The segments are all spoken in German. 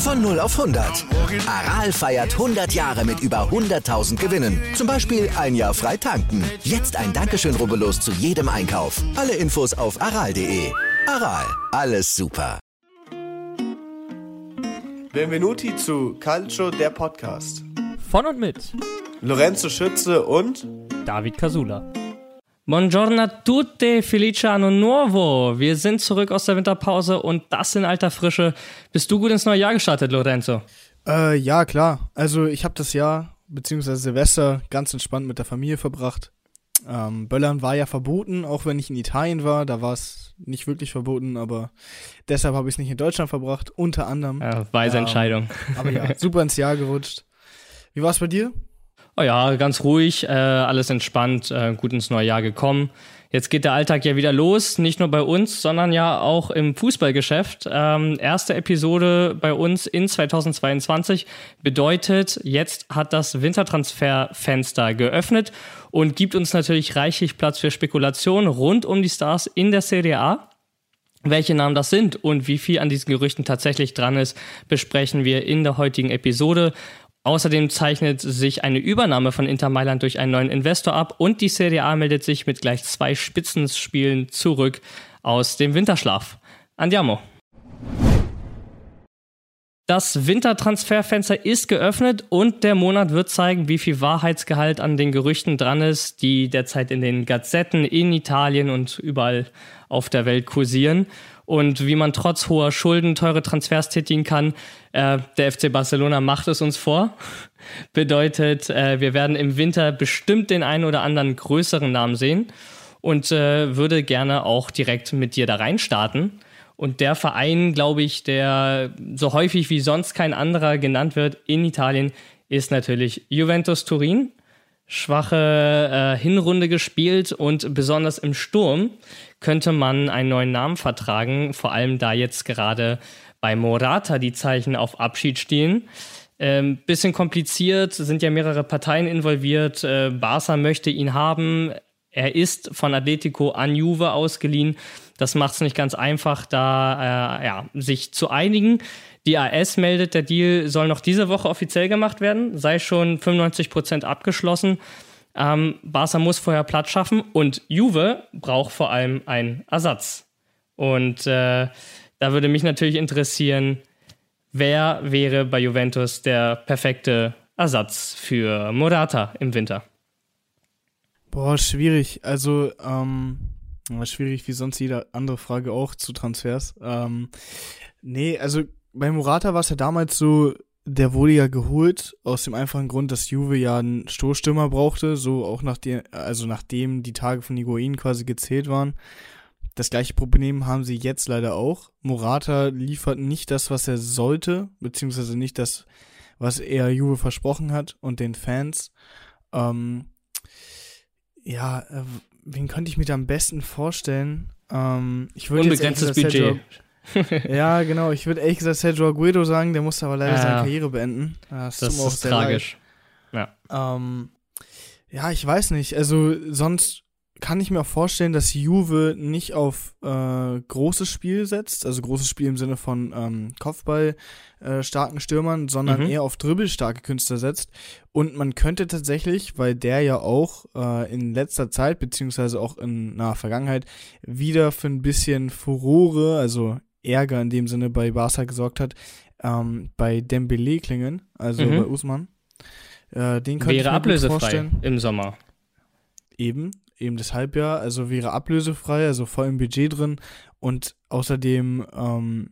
Von 0 auf 100. Aral feiert 100 Jahre mit über 100.000 Gewinnen. Zum Beispiel ein Jahr frei tanken. Jetzt ein Dankeschön, rubbellos zu jedem Einkauf. Alle Infos auf aral.de. Aral, alles super. Benvenuti zu Calcio, der Podcast. Von und mit Lorenzo Schütze und David Casula. Buongiorno a tutti, felice anno nuovo. Wir sind zurück aus der Winterpause und das in alter Frische. Bist du gut ins neue Jahr gestartet, Lorenzo? Äh, ja, klar. Also ich habe das Jahr, beziehungsweise Silvester, ganz entspannt mit der Familie verbracht. Ähm, Böllern war ja verboten, auch wenn ich in Italien war. Da war es nicht wirklich verboten, aber deshalb habe ich es nicht in Deutschland verbracht, unter anderem. Ja, weise Ähm, Entscheidung. Aber ja, super ins Jahr gerutscht. Wie war es bei dir? Oh ja, ganz ruhig, äh, alles entspannt, äh, gut ins neue Jahr gekommen. Jetzt geht der Alltag ja wieder los, nicht nur bei uns, sondern ja auch im Fußballgeschäft. Ähm, erste Episode bei uns in 2022 bedeutet, jetzt hat das Wintertransferfenster geöffnet und gibt uns natürlich reichlich Platz für Spekulationen rund um die Stars in der Serie A. Welche Namen das sind und wie viel an diesen Gerüchten tatsächlich dran ist, besprechen wir in der heutigen Episode. Außerdem zeichnet sich eine Übernahme von Inter Mailand durch einen neuen Investor ab und die Serie A meldet sich mit gleich zwei Spitzenspielen zurück aus dem Winterschlaf. Andiamo. Das Wintertransferfenster ist geöffnet und der Monat wird zeigen, wie viel Wahrheitsgehalt an den Gerüchten dran ist, die derzeit in den Gazetten in Italien und überall auf der Welt kursieren und wie man trotz hoher Schulden teure Transfers tätigen kann. Äh, der FC Barcelona macht es uns vor. Bedeutet, äh, wir werden im Winter bestimmt den einen oder anderen größeren Namen sehen und äh, würde gerne auch direkt mit dir da reinstarten. Und der Verein, glaube ich, der so häufig wie sonst kein anderer genannt wird in Italien, ist natürlich Juventus Turin. Schwache äh, Hinrunde gespielt und besonders im Sturm könnte man einen neuen Namen vertragen, vor allem da jetzt gerade bei Morata die Zeichen auf Abschied stehen. Ähm, bisschen kompliziert, sind ja mehrere Parteien involviert. Äh, Barca möchte ihn haben. Er ist von Atletico an Juve ausgeliehen. Das macht es nicht ganz einfach, da äh, ja, sich zu einigen. Die AS meldet, der Deal soll noch diese Woche offiziell gemacht werden, sei schon 95% abgeschlossen. Ähm, Barca muss vorher Platz schaffen und Juve braucht vor allem einen Ersatz. Und äh, da würde mich natürlich interessieren, wer wäre bei Juventus der perfekte Ersatz für Morata im Winter? Boah, schwierig. Also, ähm, schwierig wie sonst jede andere Frage auch zu Transfers. Ähm, nee, also bei Morata war es ja damals so, der wurde ja geholt aus dem einfachen Grund, dass Juve ja einen Stoßstürmer brauchte, so auch nachdem, also nachdem die Tage von Higuain quasi gezählt waren. Das gleiche Problem haben sie jetzt leider auch. Morata liefert nicht das, was er sollte, beziehungsweise nicht das, was er Juve versprochen hat und den Fans. Ähm, ja, äh, wen könnte ich mir da am besten vorstellen? Ähm, ich würde jetzt Unbegrenztes Budget. Sergio, ja, genau. Ich würde ehrlich gesagt Sergio Aguero sagen, der musste aber leider Ja. seine Karriere beenden. Ja, Das auch ist tragisch. Leid. Ähm, ja, ich weiß nicht. Also sonst kann ich mir auch vorstellen, dass Juve nicht auf äh, großes Spiel setzt, also großes Spiel im Sinne von ähm, Kopfball äh, starken Stürmern, sondern Mhm. eher auf dribbelstarke Künstler setzt. Und man könnte tatsächlich, weil der ja auch äh, in letzter Zeit, beziehungsweise auch in naher Vergangenheit, wieder für ein bisschen Furore, also Ärger in dem Sinne bei Barca gesorgt hat, ähm, bei Dembele klingen, also Mhm. bei Usman. Äh, den könnte ich Wäre mir gut ablösefrei vorstellen. im Sommer. Eben, eben deshalb ja. Also wäre ablösefrei, also voll im Budget drin. Und außerdem, ähm,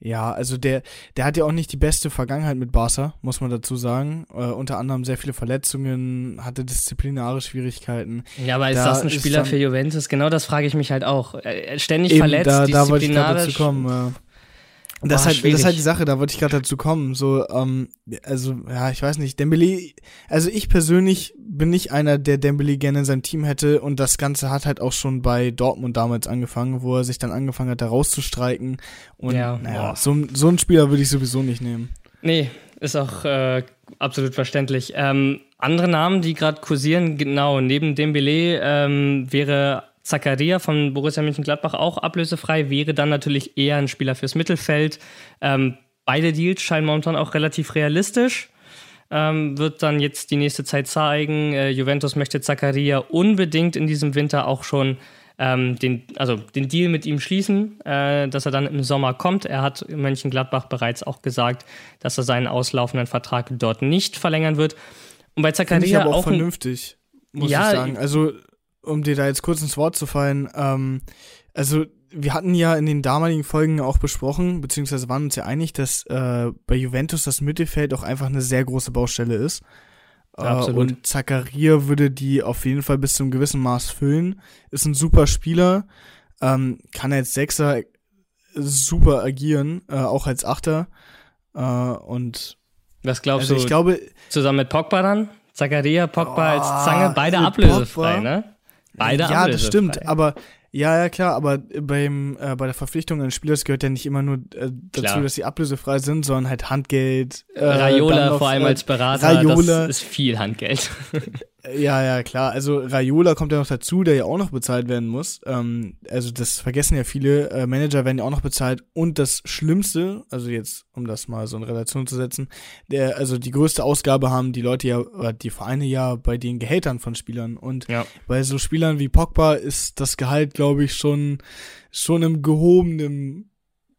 ja, also der, der hat ja auch nicht die beste Vergangenheit mit Barca, muss man dazu sagen. Äh, unter anderem sehr viele Verletzungen, hatte disziplinare Schwierigkeiten. Ja, aber ist Da das ein Spieler für Juventus? Genau das frage ich mich halt auch. Äh, Ständig Eben, verletzt, da, da wollte ich dazu kommen. Das, oh, halt, das ist halt die Sache, da wollte ich gerade dazu kommen. So, ähm, also, ja, ich weiß nicht, Dembele, also ich persönlich bin nicht einer, der Dembele gerne in seinem Team hätte und das Ganze hat halt auch schon bei Dortmund damals angefangen, wo er sich dann angefangen hat, da rauszustreiken. Und ja, naja, so, so einen Spieler würde ich sowieso nicht nehmen. Nee, ist auch äh, absolut verständlich. Ähm, andere Namen, die gerade kursieren, genau, neben Dembele ähm, wäre Zakaria von Borussia Mönchengladbach auch ablösefrei, wäre dann natürlich eher ein Spieler fürs Mittelfeld. Ähm, beide Deals scheinen momentan auch relativ realistisch. Ähm, wird dann jetzt die nächste Zeit zeigen. Äh, Juventus möchte Zakaria unbedingt in diesem Winter auch schon ähm, den, also den Deal mit ihm schließen, äh, dass er dann im Sommer kommt. Er hat Mönchengladbach bereits auch gesagt, dass er seinen auslaufenden Vertrag dort nicht verlängern wird. Und bei Zakaria ich aber auch, auch vernünftig, muss ja, ich sagen. Also um dir da jetzt kurz ins Wort zu fallen, ähm, also wir hatten ja in den damaligen Folgen auch besprochen, beziehungsweise waren uns ja einig, dass äh, bei Juventus das Mittelfeld auch einfach eine sehr große Baustelle ist. Äh, Absolut. Und Zakaria würde die auf jeden Fall bis zum gewissen Maß füllen. Ist ein super Spieler, ähm, kann als Sechser super agieren, äh, auch als Achter. Äh, und was glaubst also du? Ich glaube, zusammen mit Pogba dann? Zakaria, Pogba oh, als Zange, beide ablösefrei, Pogba, ne? Beide Ja, das stimmt, aber ja, ja, klar, aber beim, äh, bei der Verpflichtung eines Spielers gehört ja nicht immer nur äh, dazu, klar. dass sie ablösefrei sind, sondern halt Handgeld. Äh, Raiola vor allem als Berater, Raiola. das ist viel Handgeld. Ja, ja, klar. Also Raiola kommt ja noch dazu, der ja auch noch bezahlt werden muss. Ähm, also das vergessen ja viele. Äh, Manager werden ja auch noch bezahlt. Und das Schlimmste, also jetzt, um das mal so in Relation zu setzen, der, also die größte Ausgabe haben die Leute ja, oder die Vereine ja bei den Gehältern von Spielern. Und ja. bei so Spielern wie Pogba ist das Gehalt, glaube ich, schon, schon im gehobenen,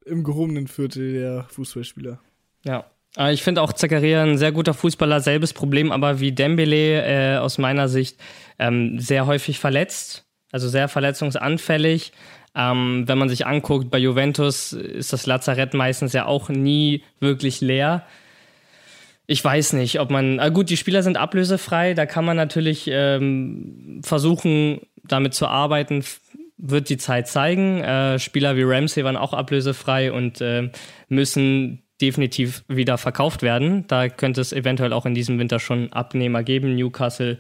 im gehobenen Viertel der Fußballspieler. Ja, ich finde auch Zakaria ein sehr guter Fußballer, selbes Problem, aber wie Dembele äh, aus meiner Sicht ähm, sehr häufig verletzt, also sehr verletzungsanfällig. Ähm, wenn man sich anguckt, bei Juventus ist das Lazarett meistens ja auch nie wirklich leer. Ich weiß nicht, ob man. Ah gut, die Spieler sind ablösefrei, da kann man natürlich ähm, versuchen, damit zu arbeiten, wird die Zeit zeigen. Äh, Spieler wie Ramsey waren auch ablösefrei und äh, müssen definitiv wieder verkauft werden. Da könnte es eventuell auch in diesem Winter schon Abnehmer geben. Newcastle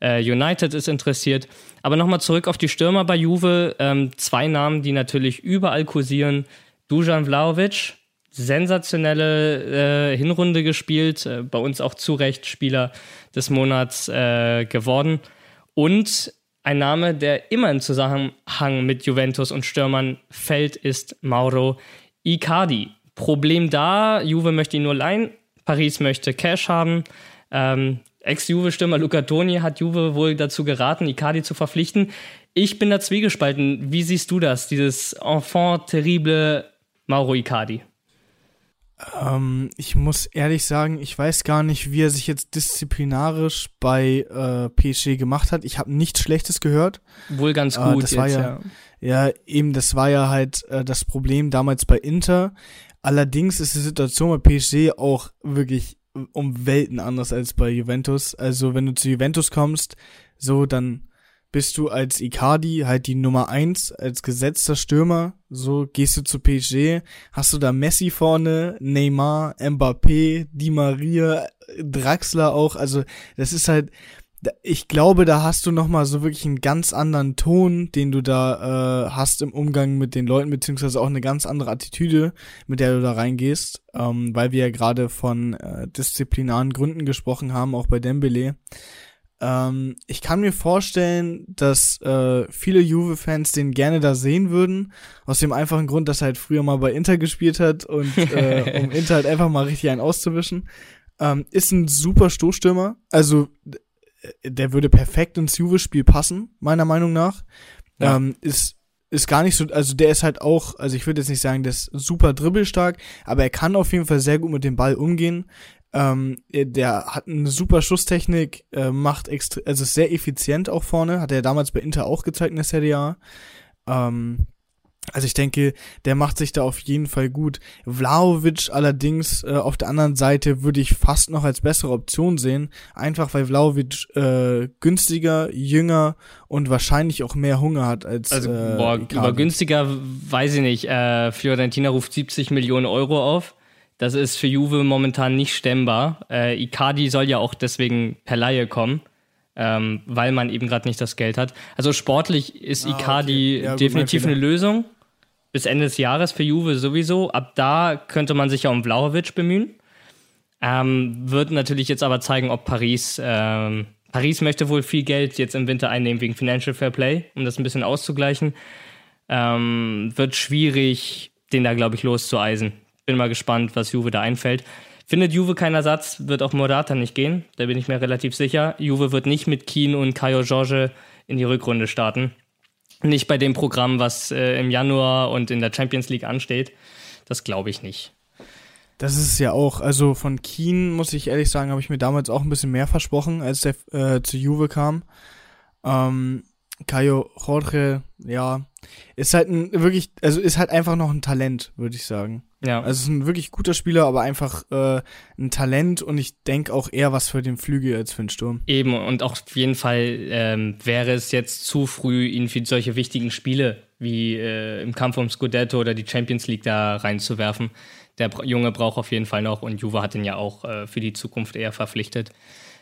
äh, United ist interessiert. Aber nochmal zurück auf die Stürmer bei Juve. Ähm, zwei Namen, die natürlich überall kursieren. Dujan Vlaovic, sensationelle äh, Hinrunde gespielt, äh, bei uns auch zu Recht Spieler des Monats äh, geworden. Und ein Name, der immer im Zusammenhang mit Juventus und Stürmern fällt, ist Mauro Icardi. Problem da, Juve möchte ihn nur leihen, Paris möchte Cash haben. Ähm, Ex-Juve-Stürmer Luca Toni hat Juve wohl dazu geraten, Icardi zu verpflichten. Ich bin da zwiegespalten. Wie siehst du das, dieses Enfant terrible Mauro Icardi? Ähm, ich muss ehrlich sagen, ich weiß gar nicht, wie er sich jetzt disziplinarisch bei äh, PSG gemacht hat. Ich habe nichts Schlechtes gehört. Wohl ganz äh, gut. Äh, das jetzt, war ja, ja, ja, eben, das war ja halt äh, das Problem damals bei Inter. Allerdings ist die Situation bei PSG auch wirklich um Welten anders als bei Juventus. Also wenn du zu Juventus kommst, so dann bist du als Icardi halt die Nummer eins als gesetzter Stürmer. So gehst du zu PSG, hast du da Messi vorne, Neymar, Mbappé, Di Maria, Draxler auch. Also das ist halt, ich glaube, da hast du nochmal so wirklich einen ganz anderen Ton, den du da äh, hast im Umgang mit den Leuten, beziehungsweise auch eine ganz andere Attitüde, mit der du da reingehst, ähm, weil wir ja gerade von äh, disziplinaren Gründen gesprochen haben, auch bei Dembele. Ähm, ich kann mir vorstellen, dass äh, viele Juve-Fans den gerne da sehen würden, aus dem einfachen Grund, dass er halt früher mal bei Inter gespielt hat und äh, um Inter halt einfach mal richtig einen auszuwischen. Ähm, ist ein super Stoßstürmer, also der würde perfekt ins Juve-Spiel passen, meiner Meinung nach. Ja. Ähm, ist, ist gar nicht so, also der ist halt auch, also ich würde jetzt nicht sagen, der ist super dribbelstark, aber er kann auf jeden Fall sehr gut mit dem Ball umgehen. Ähm, der hat eine super Schusstechnik, äh, macht extra, also ist sehr effizient auch vorne, hat er damals bei Inter auch gezeigt in der Serie A. Ähm, Also ich denke, der macht sich da auf jeden Fall gut. Vlaovic allerdings äh, auf der anderen Seite würde ich fast noch als bessere Option sehen, einfach weil Vlaovic äh, günstiger, jünger und wahrscheinlich auch mehr Hunger hat als Also äh, boah, über günstiger weiß ich nicht. Äh, Fiorentina ruft 70 Millionen Euro auf. Das ist für Juve momentan nicht stemmbar. Äh, Icardi soll ja auch deswegen per Laie kommen, ähm, weil man eben gerade nicht das Geld hat. Also sportlich ist Ah, Icardi okay. Ja, definitiv eine. Lösung. Bis Ende des Jahres für Juve sowieso. Ab da könnte man sich ja um Vlahovic bemühen. Ähm, wird natürlich jetzt aber zeigen, ob Paris. Ähm, Paris möchte wohl viel Geld jetzt im Winter einnehmen wegen Financial Fair Play, um das ein bisschen auszugleichen. Ähm, wird schwierig, den da, glaube ich, loszueisen. Bin mal gespannt, was Juve da einfällt. Findet Juve keinen Ersatz, wird auch Morata nicht gehen. Da bin ich mir relativ sicher. Juve wird nicht mit Keen und Caio Jorge in die Rückrunde starten. Nicht bei dem Programm, was äh, im Januar und in der Champions League ansteht. Das glaube ich nicht. Das ist es ja auch. Also von Keen, muss ich ehrlich sagen, habe ich mir damals auch ein bisschen mehr versprochen, als der äh, zu Juve kam. Ähm, Caio Jorge, ja, ist halt ein wirklich, also ist halt einfach noch ein Talent, würde ich sagen. Ja. Also ist ein wirklich guter Spieler, aber einfach äh, ein Talent und ich denke auch eher was für den Flügel als für den Sturm. Eben, und auch auf jeden Fall ähm, wäre es jetzt zu früh, ihn für solche wichtigen Spiele wie äh, im Kampf um Scudetto oder die Champions League da reinzuwerfen. Der Junge braucht auf jeden Fall noch und Juve hat ihn ja auch äh, für die Zukunft eher verpflichtet.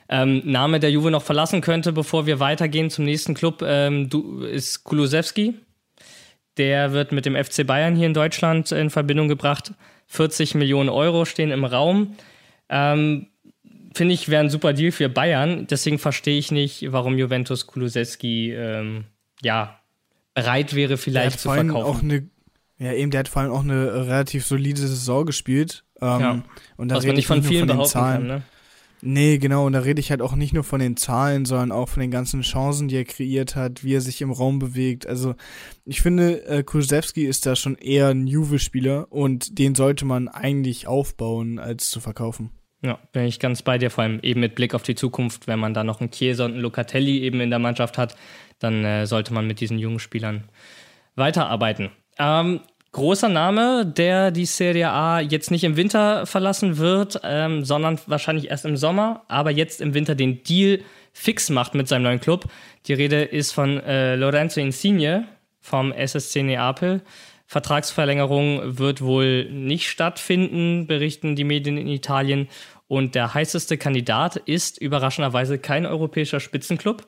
Ähm, Name, der Juve noch verlassen könnte, bevor wir weitergehen zum nächsten Club, ähm, du, ist Kulusewski. Der wird mit dem FC Bayern hier in Deutschland in Verbindung gebracht. 40 Millionen Euro stehen im Raum. Ähm, finde ich, wäre ein super Deal für Bayern. Deswegen verstehe ich nicht, warum Juventus Kulusewski ähm, ja, bereit wäre, vielleicht zu verkaufen. auch eine, ja eben, der hat vor allem auch eine relativ solide Saison gespielt. Ähm, Ja. und da was man nicht ich von vielen den behaupten Zahlen. kann. Ne? Nee, genau, und da rede ich halt auch nicht nur von den Zahlen, sondern auch von den ganzen Chancen, die er kreiert hat, wie er sich im Raum bewegt. Also ich finde, äh, Kulusewski ist da schon eher ein Juve-Spieler und den sollte man eigentlich aufbauen, als zu verkaufen. Ja, bin ich ganz bei dir, vor allem eben mit Blick auf die Zukunft. Wenn man da noch einen Chiesa und einen Locatelli eben in der Mannschaft hat, dann äh, sollte man mit diesen jungen Spielern weiterarbeiten. Ähm, großer Name, der die Serie A jetzt nicht im Winter verlassen wird, ähm, sondern wahrscheinlich erst im Sommer, aber jetzt im Winter den Deal fix macht mit seinem neuen Club. Die Rede ist von äh, Lorenzo Insigne vom SSC Neapel. Vertragsverlängerung wird wohl nicht stattfinden, berichten die Medien in Italien. Und der heißeste Kandidat ist überraschenderweise kein europäischer Spitzenclub,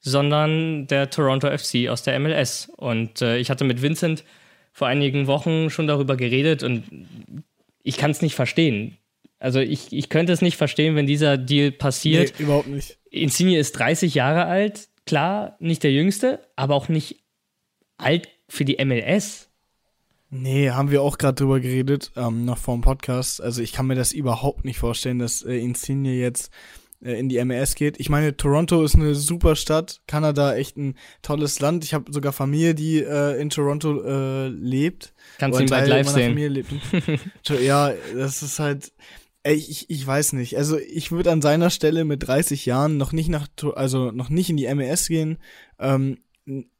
sondern der Toronto FC aus der MLS. Und äh, ich hatte mit Vincent vor einigen Wochen schon darüber geredet und ich kann es nicht verstehen. Also ich, ich könnte es nicht verstehen, wenn dieser Deal passiert. Nee, überhaupt nicht. Insigne ist 30 Jahre alt, klar, nicht der Jüngste, aber auch nicht alt für die MLS. Nee, haben wir auch gerade drüber geredet, ähm, noch vor dem Podcast. Also ich kann mir das überhaupt nicht vorstellen, dass äh, Insigne jetzt in die MLS geht. Ich meine, Toronto ist eine super Stadt, Kanada echt ein tolles Land. Ich habe sogar Familie, die äh, in Toronto äh, lebt. Kannst Oder ihn bald live sehen. Lebt. ja, das ist halt. Ey, ich, ich weiß nicht. Also ich würde an seiner Stelle mit 30 Jahren noch nicht nach, also noch nicht in die MLS gehen. Ähm,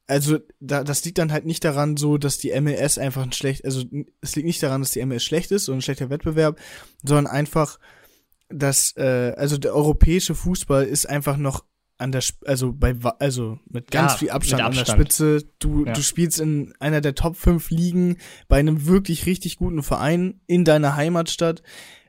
also da, das liegt dann halt nicht daran so, dass die MLS einfach ein schlecht, also es liegt nicht daran, dass die MLS schlecht ist und ein schlechter Wettbewerb, sondern einfach, dass, äh, also der europäische Fußball ist einfach noch an der, Sp- also bei, also mit ganz Ja, viel Abstand, mit an der Abstand. Spitze. Du, Ja. du spielst in einer der Top 5 Ligen bei einem wirklich richtig guten Verein in deiner Heimatstadt.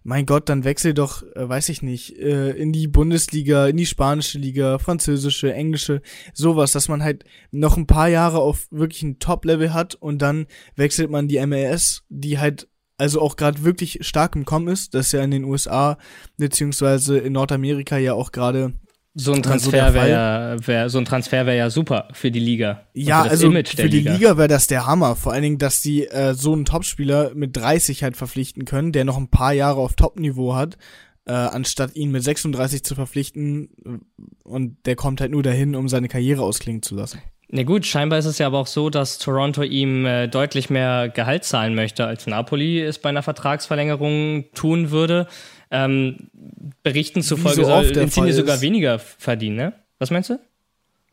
Mein Gott, dann wechsel doch, äh, weiß ich nicht, äh, in die Bundesliga, in die spanische Liga, französische, englische, sowas, dass man halt noch ein paar Jahre auf wirklich ein Top-Level hat und dann wechselt man die MLS, die halt also auch gerade wirklich stark im Kommen ist, das ist ja in den USA beziehungsweise in Nordamerika ja auch gerade So ein Also Transfer wäre ja, wär, so ein Transfer wäre ja super für die Liga. Ja, für also der für die Liga, wäre das der Hammer. Vor allen Dingen, dass die äh, so einen Topspieler mit 30 halt verpflichten können, der noch ein paar Jahre auf Top-Niveau hat, äh, anstatt ihn mit 36 zu verpflichten äh, und der kommt halt nur dahin, um seine Karriere ausklingen zu lassen. Na gut, scheinbar ist es ja aber auch so, dass Toronto ihm äh, deutlich mehr Gehalt zahlen möchte, als Napoli es bei einer Vertragsverlängerung tun würde. Ähm, Berichten zufolge so soll Insigne sogar weniger verdienen, ne? Was meinst du?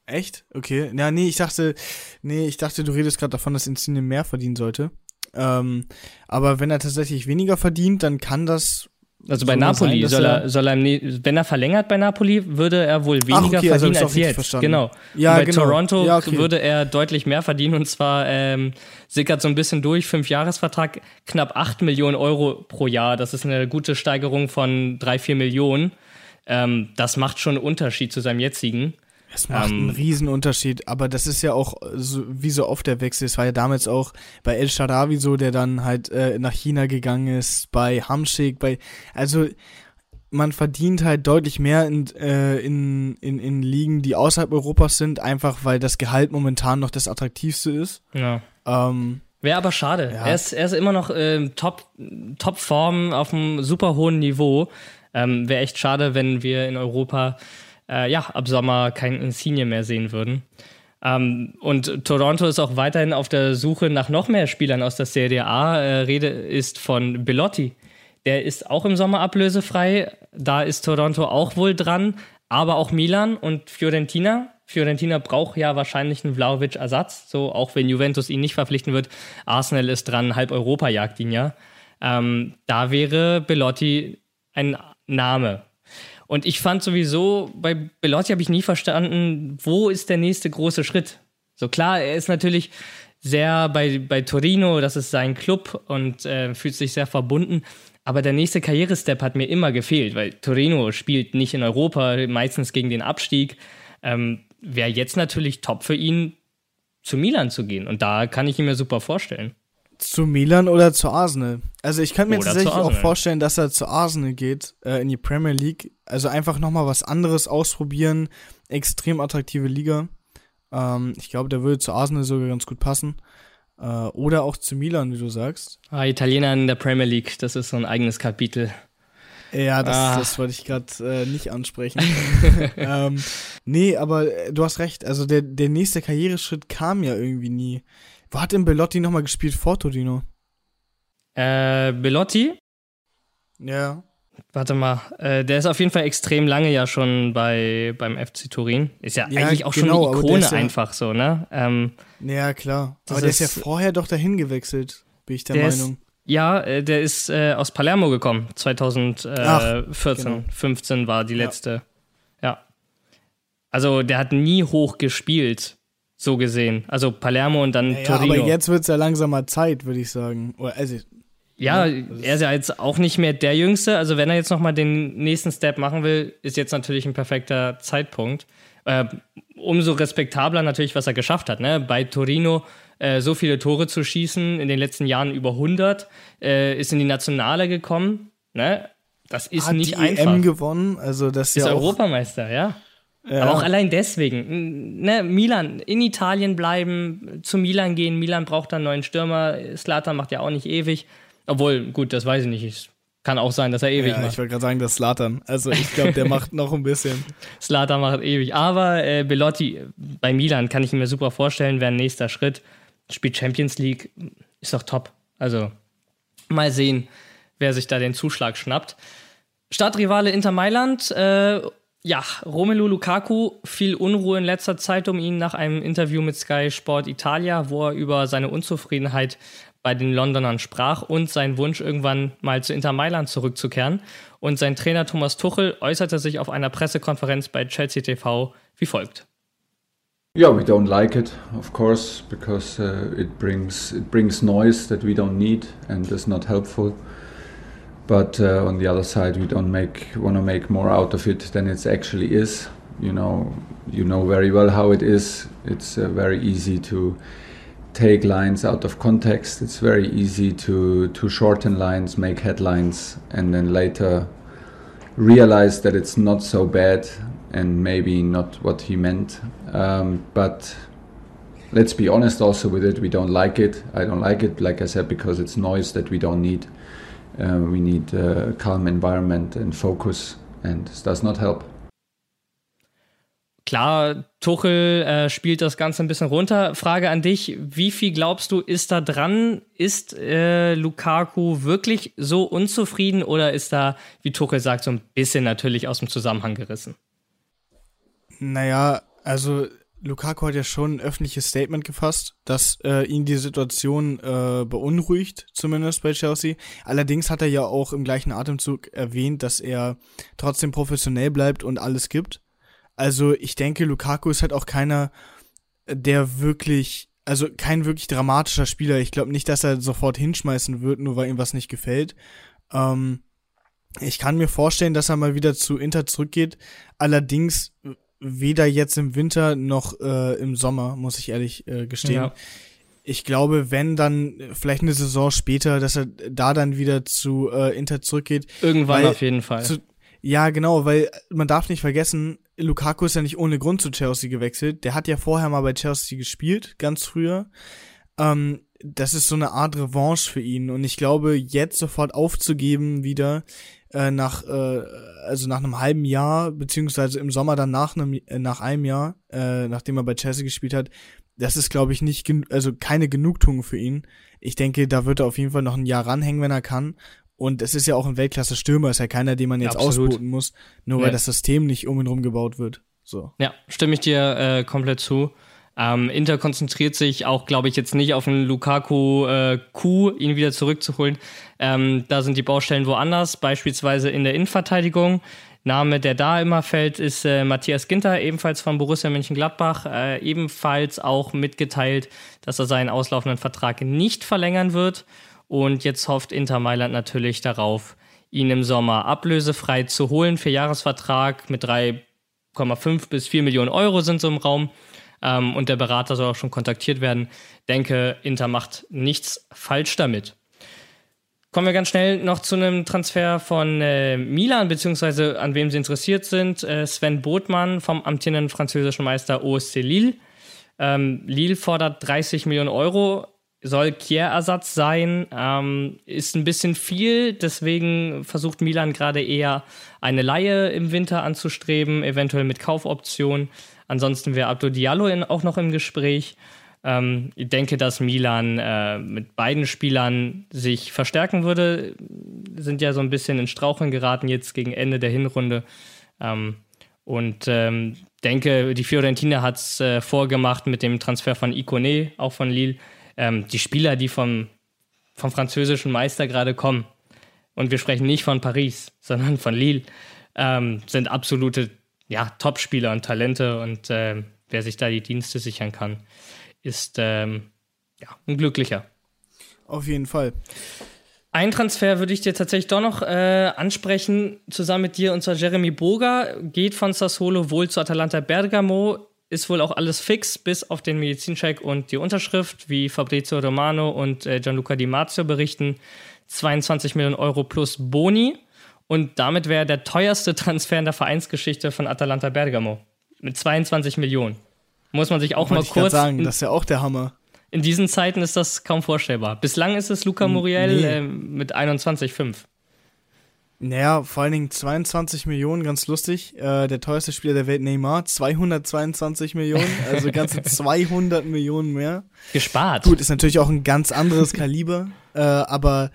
Echt? Okay. Ja, nee, ich dachte, nee, ich dachte, du redest gerade davon, dass Insigne mehr verdienen sollte. Ähm, aber wenn er tatsächlich weniger verdient, dann kann das also bei Napoli sein, soll er, soll er, wenn er verlängert bei Napoli, würde er wohl weniger Ach, okay, also verdienen also als jetzt. Verstanden. Genau. Ja, bei genau. Toronto ja, okay. würde er deutlich mehr verdienen und zwar ähm, sickert so ein bisschen durch, fünf Jahresvertrag, knapp acht Millionen Euro pro Jahr. Das ist eine gute Steigerung von drei, vier Millionen. Ähm, das macht schon einen Unterschied zu seinem jetzigen. Es macht ähm, einen Riesenunterschied, aber das ist ja auch so, wie so oft der Wechsel. Es war ja damals auch bei El Sharawi so, der dann halt äh, nach China gegangen ist, bei Hamschick, bei, also man verdient halt deutlich mehr in, äh, in, in, in Ligen, die außerhalb Europas sind, einfach weil das Gehalt momentan noch das attraktivste ist. Ja. Ähm, Wäre aber schade. Ja. Er, ist, er ist immer noch äh, top, top Form auf einem super hohen Niveau. Ähm, Wäre echt schade, wenn wir in Europa äh, ja, ab Sommer kein Insigne mehr sehen würden. Ähm, und Toronto ist auch weiterhin auf der Suche nach noch mehr Spielern aus der Serie A. Äh, Rede ist von Bellotti. Der ist auch im Sommer ablösefrei. Da ist Toronto auch wohl dran. Aber auch Milan und Fiorentina. Fiorentina braucht ja wahrscheinlich einen Vlaovic-Ersatz, so auch wenn Juventus ihn nicht verpflichten wird. Arsenal ist dran, halb Europa jagt ihn ja. Ähm, da wäre Bellotti ein Name. Und ich fand sowieso, bei Belotti habe ich nie verstanden, wo ist der nächste große Schritt? So klar, er ist natürlich sehr bei, bei Torino, das ist sein Club und äh, fühlt sich sehr verbunden. Aber der nächste Karrierestep hat mir immer gefehlt, weil Torino spielt nicht in Europa, meistens gegen den Abstieg. Ähm, Wäre jetzt natürlich top für ihn, zu Milan zu gehen. Und da kann ich ihn mir super vorstellen. Zu Milan oder zu Arsenal? Also ich könnte mir oder tatsächlich auch vorstellen, dass er zu Arsenal geht, äh, in die Premier League. Also einfach nochmal was anderes ausprobieren. Extrem attraktive Liga. Ähm, ich glaube, der würde zu Arsenal sogar ganz gut passen. Äh, oder auch zu Milan, wie du sagst. Ah, Italiener in der Premier League, das ist so ein eigenes Kapitel. Ja, das, ah. das wollte ich gerade äh, nicht ansprechen. ähm, nee, aber äh, du hast recht. Also der, der nächste Karriereschritt kam ja irgendwie nie. Wo hat denn Belotti nochmal gespielt vor Torino? Äh, Belotti? Ja. Warte mal, äh, der ist auf jeden Fall extrem lange ja schon bei, beim FC Turin. Ist ja, ja eigentlich auch genau, schon eine Ikone ja, einfach so, ne? Ähm, ja, klar. Aber der ist, ist ja vorher doch dahin gewechselt, bin ich der, der Meinung. Ist, ja, äh, der ist äh, aus Palermo gekommen. 2014, Ach, genau. 15 war die letzte. Ja. ja. Also der hat nie hoch gespielt so gesehen. Also Palermo und dann ja, Torino. aber jetzt wird es ja langsam mal Zeit, würde ich sagen. Also, ja, er ist ja jetzt auch nicht mehr der Jüngste. Also wenn er jetzt nochmal den nächsten Step machen will, ist jetzt natürlich ein perfekter Zeitpunkt. Äh, umso respektabler natürlich, was er geschafft hat. Ne? Bei Torino äh, so viele Tore zu schießen, in den letzten Jahren über 100, äh, ist in die Nationale gekommen. Ne? Das ist hat nicht die einfach. EM gewonnen, also das ist ja Europameister, ja. Ja. Aber auch allein deswegen. Ne, Milan, in Italien bleiben, zu Milan gehen. Milan braucht dann neuen Stürmer. Slatan macht ja auch nicht ewig. Obwohl, gut, das weiß ich nicht. Es kann auch sein, dass er ewig ja, macht. Ich wollte gerade sagen, das Slatan. Also ich glaube, der macht noch ein bisschen. Slatan macht ewig. Aber äh, Belotti bei Milan kann ich mir super vorstellen, wäre ein nächster Schritt. Spielt Champions League, ist doch top. Also mal sehen, wer sich da den Zuschlag schnappt. Stadtrivale Inter Mailand äh, ja, Romelu Lukaku, viel Unruhe in letzter Zeit um ihn nach einem Interview mit Sky Sport Italia, wo er über seine Unzufriedenheit bei den Londonern sprach und seinen Wunsch, irgendwann mal zu Inter Mailand zurückzukehren. Und sein Trainer Thomas Tuchel äußerte sich auf einer Pressekonferenz bei Chelsea TV wie folgt. Yeah, we don't like it, of course, because uh, it brings it brings noise that we don't need and is not helpful. But uh, on the other side we don't make want to make more out of it than it actually is. You know you know very well how it is. It's uh, very easy to take lines out of context. It's very easy to to shorten lines make headlines and then later realize that it's not so bad and maybe not what he meant. Um, but let's be honest also with it. We don't like it. I don't like it like i said because it's noise that we don't need Uh, we need a calm environment and focus, and this does not help. Klar, Tuchel äh, spielt das Ganze ein bisschen runter. Frage an dich: Wie viel glaubst du, ist da dran? Ist äh, Lukaku wirklich so unzufrieden oder ist da, wie Tuchel sagt, so ein bisschen natürlich aus dem Zusammenhang gerissen? Naja, also Lukaku hat ja schon ein öffentliches Statement gefasst, dass äh, ihn die Situation äh, beunruhigt, zumindest bei Chelsea. Allerdings hat er ja auch im gleichen Atemzug erwähnt, dass er trotzdem professionell bleibt und alles gibt. Also ich denke, Lukaku ist halt auch keiner, der wirklich, also kein wirklich dramatischer Spieler. Ich glaube nicht, dass er sofort hinschmeißen wird, nur weil ihm was nicht gefällt. Ähm, ich kann mir vorstellen, dass er mal wieder zu Inter zurückgeht. Allerdings weder jetzt im Winter noch äh, im Sommer, muss ich ehrlich äh, gestehen. Ja. Ich glaube, wenn dann vielleicht eine Saison später, dass er da dann wieder zu äh, Inter zurückgeht. Irgendwann auf jeden Fall. Zu, ja, genau, weil man darf nicht vergessen, Lukaku ist ja nicht ohne Grund zu Chelsea gewechselt. Der hat ja vorher mal bei Chelsea gespielt, ganz früher. Ähm, das ist so eine Art Revanche für ihn. Und ich glaube, jetzt sofort aufzugeben wieder, äh, nach, äh, also nach einem halben Jahr, beziehungsweise im Sommer dann nach einem, äh, nach einem Jahr, äh, nachdem er bei Chelsea gespielt hat, das ist, glaube ich, nicht, also keine Genugtuung für ihn. Ich denke, da wird er auf jeden Fall noch ein Jahr ranhängen, wenn er kann. Und es ist ja auch ein Weltklasse-Stürmer, ist ja keiner, den man jetzt Absolut. ausboten muss, nur weil das System nicht um ihn rum gebaut wird. So. Ja, stimme ich dir äh, komplett zu. Ähm, Inter konzentriert sich auch, glaube ich, jetzt nicht auf einen Lukaku äh, Q, ihn wieder zurückzuholen. Ähm, da sind die Baustellen woanders, beispielsweise in der Innenverteidigung. Name, der da immer fällt, ist äh, Matthias Ginter, ebenfalls von Borussia Mönchengladbach, äh, ebenfalls auch mitgeteilt, dass er seinen auslaufenden Vertrag nicht verlängern wird. Und jetzt hofft Inter Mailand natürlich darauf, ihn im Sommer ablösefrei zu holen. Für Jahresvertrag mit 3,5 bis 4 Millionen Euro sind so im Raum ähm, und der Berater soll auch schon kontaktiert werden. Denke, Inter macht nichts falsch damit. Kommen wir ganz schnell noch zu einem Transfer von äh, Milan, beziehungsweise an wem sie interessiert sind. Äh, Sven Botmann vom amtierenden französischen Meister OSC Lille. Ähm, Lille fordert 30 Millionen Euro, soll Kier-Ersatz sein, ähm, ist ein bisschen viel, deswegen versucht Milan gerade eher eine Laie im Winter anzustreben, eventuell mit Kaufoption. Ansonsten wäre Abdo Diallo in, auch noch im Gespräch. Ähm, ich denke, dass Milan äh, mit beiden Spielern sich verstärken würde. Sind ja so ein bisschen in Straucheln geraten jetzt gegen Ende der Hinrunde. Ähm, und ähm, denke, die Fiorentina hat es äh, vorgemacht mit dem Transfer von Icone, auch von Lille. Ähm, die Spieler, die vom, vom französischen Meister gerade kommen, und wir sprechen nicht von Paris, sondern von Lille, ähm, sind absolute ja, Top-Spieler und Talente und äh, wer sich da die Dienste sichern kann, ist ähm, ja, ein Glücklicher. Auf jeden Fall. Ein Transfer würde ich dir tatsächlich doch noch äh, ansprechen, zusammen mit dir, und zwar Jeremy Boga, geht von Sassolo wohl zu Atalanta Bergamo, ist wohl auch alles fix, bis auf den Medizincheck und die Unterschrift, wie Fabrizio Romano und äh, Gianluca Di Marzio berichten. 22 Millionen Euro plus Boni. Und damit wäre der teuerste Transfer in der Vereinsgeschichte von Atalanta Bergamo. Mit 22 Millionen. Muss man sich auch mal kurz. sagen, das ist ja auch der Hammer. In diesen Zeiten ist das kaum vorstellbar. Bislang ist es Luca Muriel nee. äh, mit 21,5. Naja, vor allen Dingen 22 Millionen, ganz lustig. Äh, der teuerste Spieler der Welt, Neymar, 222 Millionen, also ganze 200 Millionen mehr. Gespart. Gut, ist natürlich auch ein ganz anderes Kaliber, äh, aber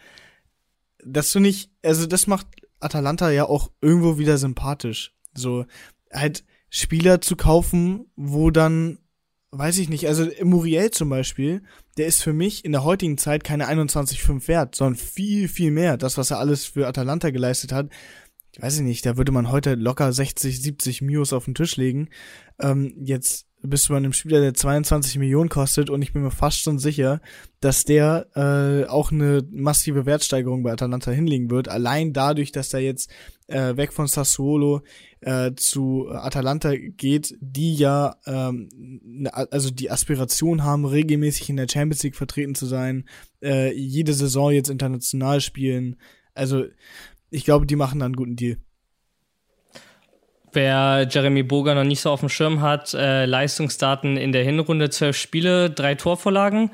dass du nicht, also das macht Atalanta ja auch irgendwo wieder sympathisch. So, halt Spieler zu kaufen, wo dann, weiß ich nicht, also Muriel zum Beispiel, der ist für mich in der heutigen Zeit keine 21,5 wert, sondern viel, viel mehr. Das, was er alles für Atalanta geleistet hat, ich weiß nicht, da würde man heute locker 60, 70 Mios auf den Tisch legen. Ähm, jetzt bist du bei einem Spieler, der 22 Millionen kostet und ich bin mir fast schon sicher, dass der äh, auch eine massive Wertsteigerung bei Atalanta hinlegen wird. Allein dadurch, dass er jetzt äh, weg von Sassuolo äh, zu Atalanta geht, die ja ähm, also die Aspiration haben, regelmäßig in der Champions League vertreten zu sein, äh, jede Saison jetzt international spielen. Also ich glaube, die machen da einen guten Deal. Wer Jeremy Boga noch nicht so auf dem Schirm hat, äh, Leistungsdaten in der Hinrunde, zwölf Spiele, drei Torvorlagen.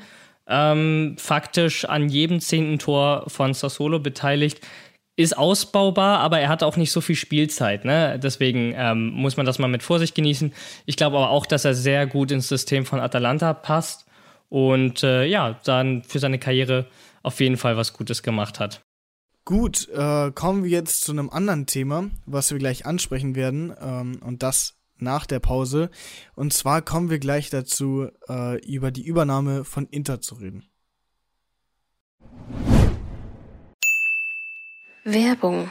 Ähm, faktisch an jedem zehnten Tor von Sassolo beteiligt. Ist ausbaubar, aber er hat auch nicht so viel Spielzeit. Ne? Deswegen ähm, muss man das mal mit Vorsicht genießen. Ich glaube aber auch, dass er sehr gut ins System von Atalanta passt und äh, ja, dann für seine Karriere auf jeden Fall was Gutes gemacht hat. Gut, äh, kommen wir jetzt zu einem anderen Thema, was wir gleich ansprechen werden. Ähm, und das nach der Pause. Und zwar kommen wir gleich dazu, äh, über die Übernahme von Inter zu reden. Werbung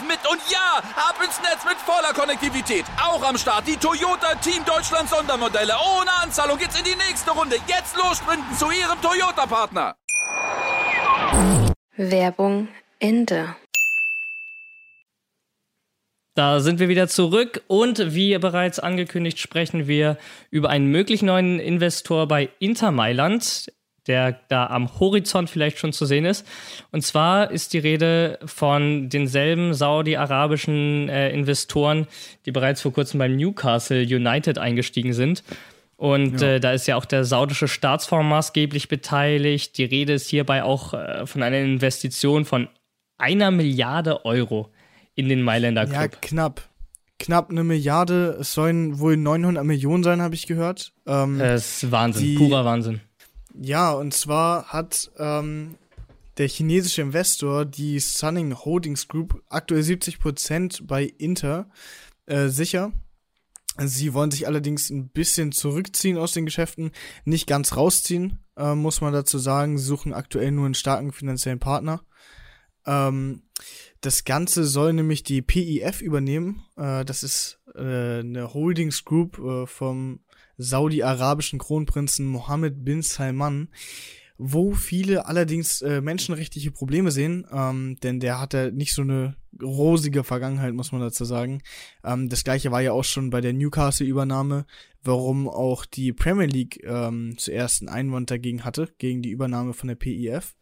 mit. Und ja, ab ins Netz mit voller Konnektivität. Auch am Start die Toyota Team Deutschland Sondermodelle. Ohne Anzahlung geht's in die nächste Runde. Jetzt los sprinten zu ihrem Toyota-Partner. Werbung Ende. Da sind wir wieder zurück und wie bereits angekündigt, sprechen wir über einen möglichen neuen Investor bei Inter Mailand, der da am Horizont vielleicht schon zu sehen ist. Und zwar ist die Rede von denselben saudi-arabischen äh, Investoren, die bereits vor kurzem beim Newcastle United eingestiegen sind. Und ja. äh, da ist ja auch der saudische Staatsfonds maßgeblich beteiligt. Die Rede ist hierbei auch äh, von einer Investition von einer Milliarde Euro in den Mailänder Club. Ja, knapp. Knapp eine Milliarde. Es sollen wohl 900 Millionen sein, habe ich gehört. Ähm, das ist Wahnsinn, die, purer Wahnsinn. Ja, und zwar hat ähm, der chinesische Investor die Sunning Holdings Group aktuell 70% bei Inter äh, sicher. Sie wollen sich allerdings ein bisschen zurückziehen aus den Geschäften, nicht ganz rausziehen, äh, muss man dazu sagen. Sie suchen aktuell nur einen starken finanziellen Partner. Ähm, das Ganze soll nämlich die PIF übernehmen. Äh, das ist äh, eine Holdings Group äh, vom saudi-arabischen Kronprinzen Mohammed bin Salman, wo viele allerdings äh, menschenrechtliche Probleme sehen, ähm, denn der hatte nicht so eine rosige Vergangenheit, muss man dazu sagen. Ähm, das gleiche war ja auch schon bei der Newcastle-Übernahme, warum auch die Premier League ähm, zuerst einen Einwand dagegen hatte, gegen die Übernahme von der PIF.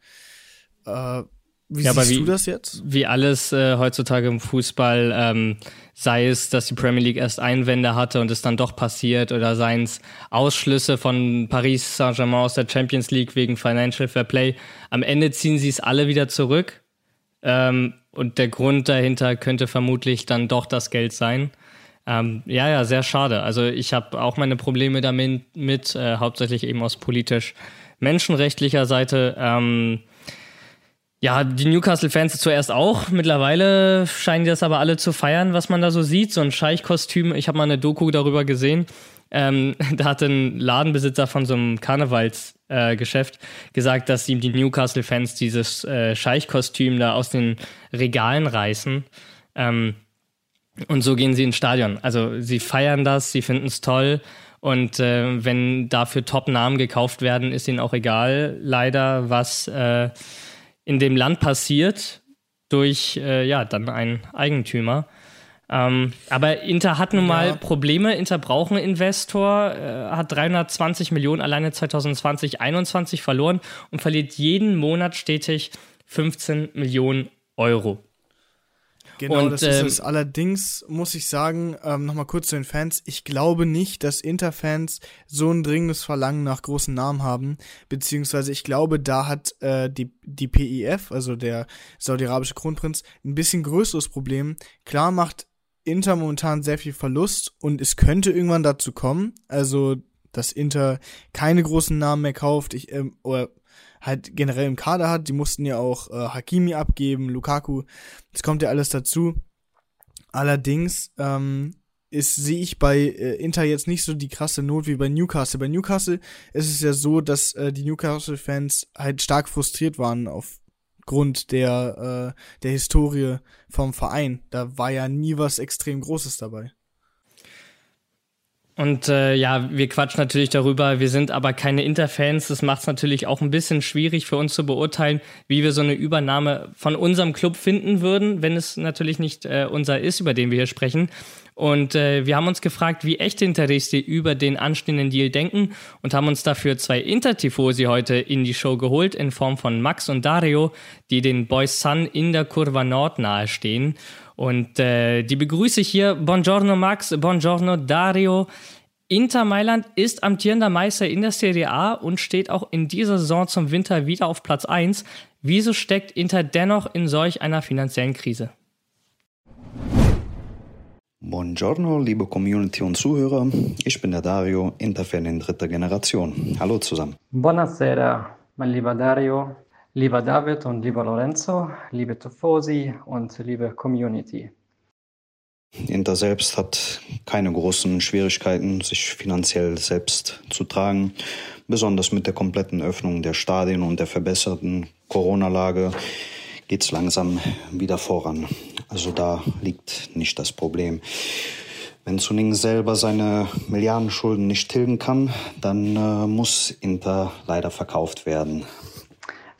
Äh, wie ja, siehst wie, du das jetzt? Wie alles äh, heutzutage im Fußball, ähm, sei es, dass die Premier League erst Einwände hatte und es dann doch passiert, oder seien es Ausschlüsse von Paris Saint-Germain aus der Champions League wegen Financial Fair Play. Am Ende ziehen sie es alle wieder zurück. Ähm, und der Grund dahinter könnte vermutlich dann doch das Geld sein. Ähm, ja, ja, sehr schade. Also ich habe auch meine Probleme damit, mit, äh, hauptsächlich eben aus politisch menschenrechtlicher Seite. Ähm, ja, die Newcastle-Fans zuerst auch. Mittlerweile scheinen die das aber alle zu feiern, was man da so sieht. So ein Scheichkostüm. Ich habe mal eine Doku darüber gesehen. Ähm, da hat ein Ladenbesitzer von so einem Karnevalsgeschäft äh, gesagt, dass ihm die Newcastle-Fans dieses äh, Scheichkostüm da aus den Regalen reißen. Ähm, und so gehen sie ins Stadion. Also sie feiern das, sie finden es toll. Und äh, wenn dafür Top-Namen gekauft werden, ist ihnen auch egal, leider, was äh, in dem Land passiert durch äh, ja dann einen Eigentümer. Ähm, aber Inter hat nun mal ja. Probleme. Inter braucht einen Investor, äh, hat 320 Millionen alleine 2020, 2021 verloren und verliert jeden Monat stetig 15 Millionen Euro. Genau, und, das ist ähm, es. Allerdings muss ich sagen, ähm, nochmal kurz zu den Fans, ich glaube nicht, dass Inter-Fans so ein dringendes Verlangen nach großen Namen haben, beziehungsweise ich glaube, da hat äh, die, die PIF, also der saudi-arabische Kronprinz, ein bisschen größeres Problem. Klar macht Inter momentan sehr viel Verlust und es könnte irgendwann dazu kommen, also dass Inter keine großen Namen mehr kauft, ich, ähm, oder halt generell im Kader hat. Die mussten ja auch äh, Hakimi abgeben, Lukaku. Das kommt ja alles dazu. Allerdings ähm, sehe ich bei äh, Inter jetzt nicht so die krasse Not wie bei Newcastle. Bei Newcastle ist es ja so, dass äh, die Newcastle-Fans halt stark frustriert waren aufgrund der äh, der Historie vom Verein. Da war ja nie was extrem Großes dabei. Und äh, ja, wir quatschen natürlich darüber, wir sind aber keine Interfans. Das macht es natürlich auch ein bisschen schwierig für uns zu beurteilen, wie wir so eine Übernahme von unserem Club finden würden, wenn es natürlich nicht äh, unser ist, über den wir hier sprechen. Und äh, wir haben uns gefragt, wie echte Interesse über den anstehenden Deal denken und haben uns dafür zwei Intertifosi heute in die Show geholt in Form von Max und Dario, die den Boys Sun in der Kurva Nord nahestehen. Und äh, die begrüße ich hier. Buongiorno Max, buongiorno Dario. Inter Mailand ist amtierender Meister in der Serie A und steht auch in dieser Saison zum Winter wieder auf Platz 1. Wieso steckt Inter dennoch in solch einer finanziellen Krise? Buongiorno, liebe Community und Zuhörer. Ich bin der Dario, Interfan in dritter Generation. Hallo zusammen. Buonasera, mein lieber Dario, lieber David und lieber Lorenzo, liebe Tifosi und liebe Community. Inter selbst hat keine großen Schwierigkeiten, sich finanziell selbst zu tragen. Besonders mit der kompletten Öffnung der Stadien und der verbesserten Corona-Lage geht es langsam wieder voran. Also da liegt nicht das Problem. Wenn Suning selber seine Milliardenschulden nicht tilgen kann, dann äh, muss Inter leider verkauft werden.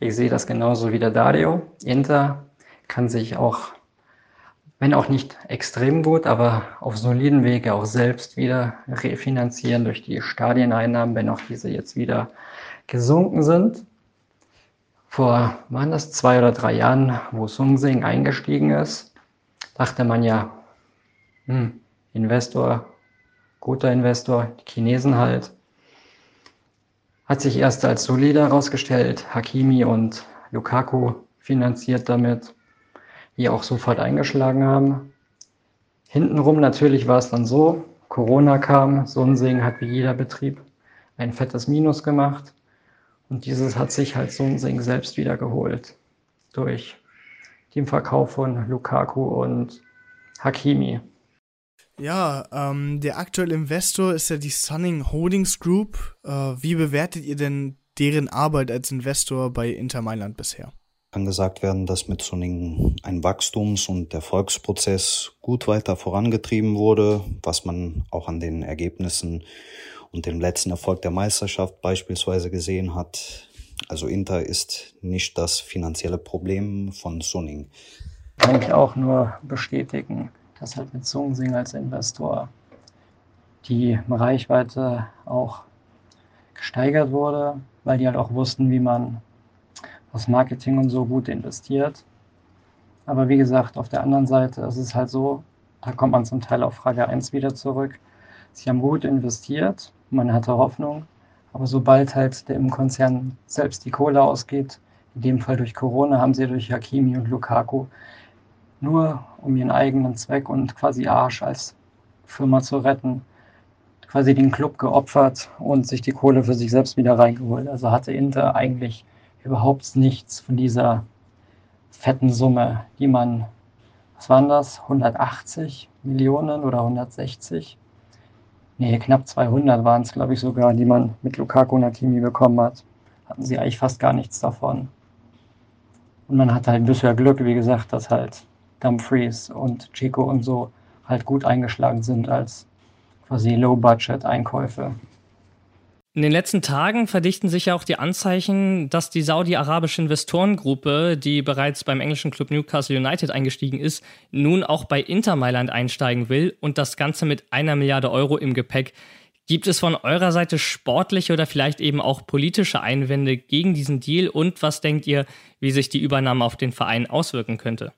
Ich sehe das genauso wie der Dario. Inter kann sich auch, wenn auch nicht extrem gut, aber auf soliden Wege auch selbst wieder refinanzieren durch die Stadieneinnahmen, wenn auch diese jetzt wieder gesunken sind. Vor, waren das zwei oder drei Jahren, wo Sung Sing eingestiegen ist, dachte man ja, hm, Investor, guter Investor, die Chinesen halt. Hat sich erst als solider herausgestellt, Hakimi und Lukaku finanziert damit, die auch sofort eingeschlagen haben. Hintenrum natürlich war es dann so, Corona kam, Sonsing hat wie jeder Betrieb ein fettes Minus gemacht und dieses hat sich halt Sonsing selbst wieder geholt durch dem Verkauf von Lukaku und Hakimi. Ja, ähm, der aktuelle Investor ist ja die Sunning Holdings Group. Äh, wie bewertet ihr denn deren Arbeit als Investor bei Inter Mailand bisher? Kann gesagt werden, dass mit Sunning ein Wachstums- und Erfolgsprozess gut weiter vorangetrieben wurde, was man auch an den Ergebnissen und dem letzten Erfolg der Meisterschaft beispielsweise gesehen hat. Also Inter ist nicht das finanzielle Problem von Sunning. Kann ich auch nur bestätigen, dass halt mit Sungsing als Investor die Reichweite auch gesteigert wurde, weil die halt auch wussten, wie man das Marketing und so gut investiert. Aber wie gesagt, auf der anderen Seite ist es halt so, da kommt man zum Teil auf Frage 1 wieder zurück. Sie haben gut investiert, man hatte Hoffnung, aber sobald halt der im Konzern selbst die Kohle ausgeht, in dem Fall durch Corona, haben sie durch Hakimi und Lukaku nur um ihren eigenen Zweck und quasi Arsch als Firma zu retten, quasi den Club geopfert und sich die Kohle für sich selbst wieder reingeholt. Also hatte Inter eigentlich überhaupt nichts von dieser fetten Summe, die man, was waren das, 180 Millionen oder 160? nee, knapp 200 waren es, glaube ich, sogar, die man mit Lukaku und Hakimi bekommen hat. Hatten sie eigentlich fast gar nichts davon. Und man hat halt bisher Glück, wie gesagt, dass halt Dumfries und Chico und so halt gut eingeschlagen sind als quasi Low-Budget-Einkäufe. In den letzten Tagen verdichten sich ja auch die Anzeichen, dass die saudi-arabische Investorengruppe, die bereits beim englischen Club Newcastle United eingestiegen ist, nun auch bei Inter Mailand einsteigen will und das Ganze mit einer Milliarde Euro im Gepäck. Gibt es von eurer Seite sportliche oder vielleicht eben auch politische Einwände gegen diesen Deal und was denkt ihr, wie sich die Übernahme auf den Verein auswirken könnte?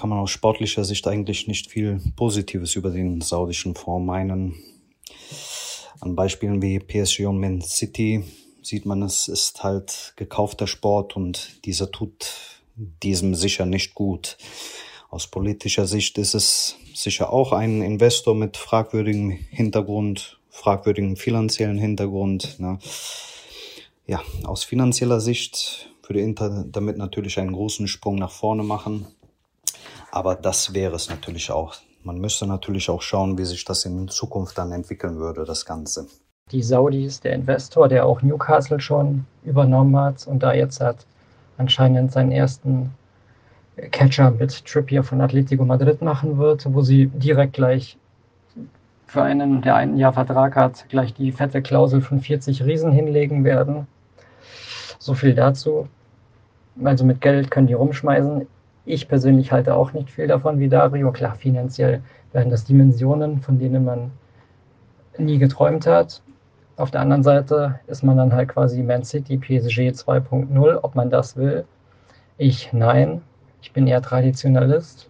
Kann man aus sportlicher Sicht eigentlich nicht viel Positives über den saudischen Fonds meinen. An Beispielen wie PSG und Man City sieht man, es ist halt gekaufter Sport und dieser tut diesem sicher nicht gut. Aus politischer Sicht ist es sicher auch ein Investor mit fragwürdigem Hintergrund, fragwürdigem finanziellen Hintergrund. Ne? Ja, aus finanzieller Sicht würde Inter damit natürlich einen großen Sprung nach vorne machen. Aber das wäre es natürlich auch man müsste natürlich auch schauen, wie sich das in Zukunft dann entwickeln würde, das Ganze. Die Saudis, der Investor, der auch Newcastle schon übernommen hat und da jetzt hat anscheinend seinen ersten Catcher mit Trippier von Atletico Madrid machen wird, wo sie direkt gleich für einen, der ein Jahr Vertrag hat, gleich die fette Klausel von 40 Riesen hinlegen werden. So viel dazu. Also mit Geld können die rumschmeißen Ich persönlich halte auch nicht viel davon wie Dario. Klar, finanziell werden das Dimensionen, von denen man nie geträumt hat. Auf der anderen Seite ist man dann halt quasi Man City PSG 2.0, ob man das will. Ich nein. Ich bin eher Traditionalist.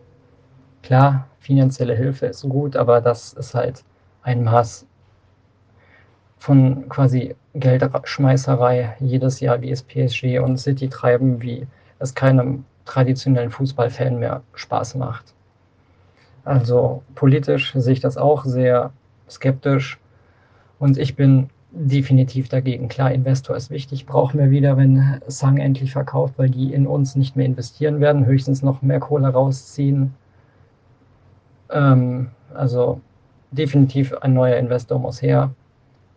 Klar, finanzielle Hilfe ist gut, aber das ist halt ein Maß von quasi Geldschmeißerei jedes Jahr, wie es PSG und City treiben, wie es keinem traditionellen Fußballfan mehr Spaß macht. Also politisch sehe ich das auch sehr skeptisch und ich bin definitiv dagegen. Klar, Investor ist wichtig, brauchen wir wieder, wenn Sang endlich verkauft, weil die in uns nicht mehr investieren werden, höchstens noch mehr Kohle rausziehen. Ähm, also definitiv ein neuer Investor muss her,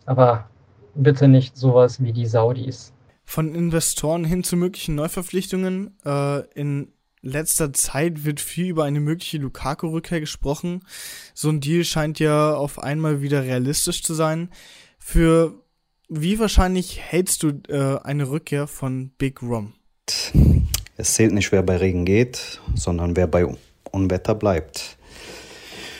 aber bitte nicht sowas wie die Saudis. Von Investoren hin zu möglichen Neuverpflichtungen. Äh, in letzter Zeit wird viel über eine mögliche Lukaku-Rückkehr gesprochen. So ein Deal scheint ja auf einmal wieder realistisch zu sein. Für wie wahrscheinlich hältst du äh, eine Rückkehr von Big Rom? Es zählt nicht, wer bei Regen geht, sondern wer bei Unwetter bleibt.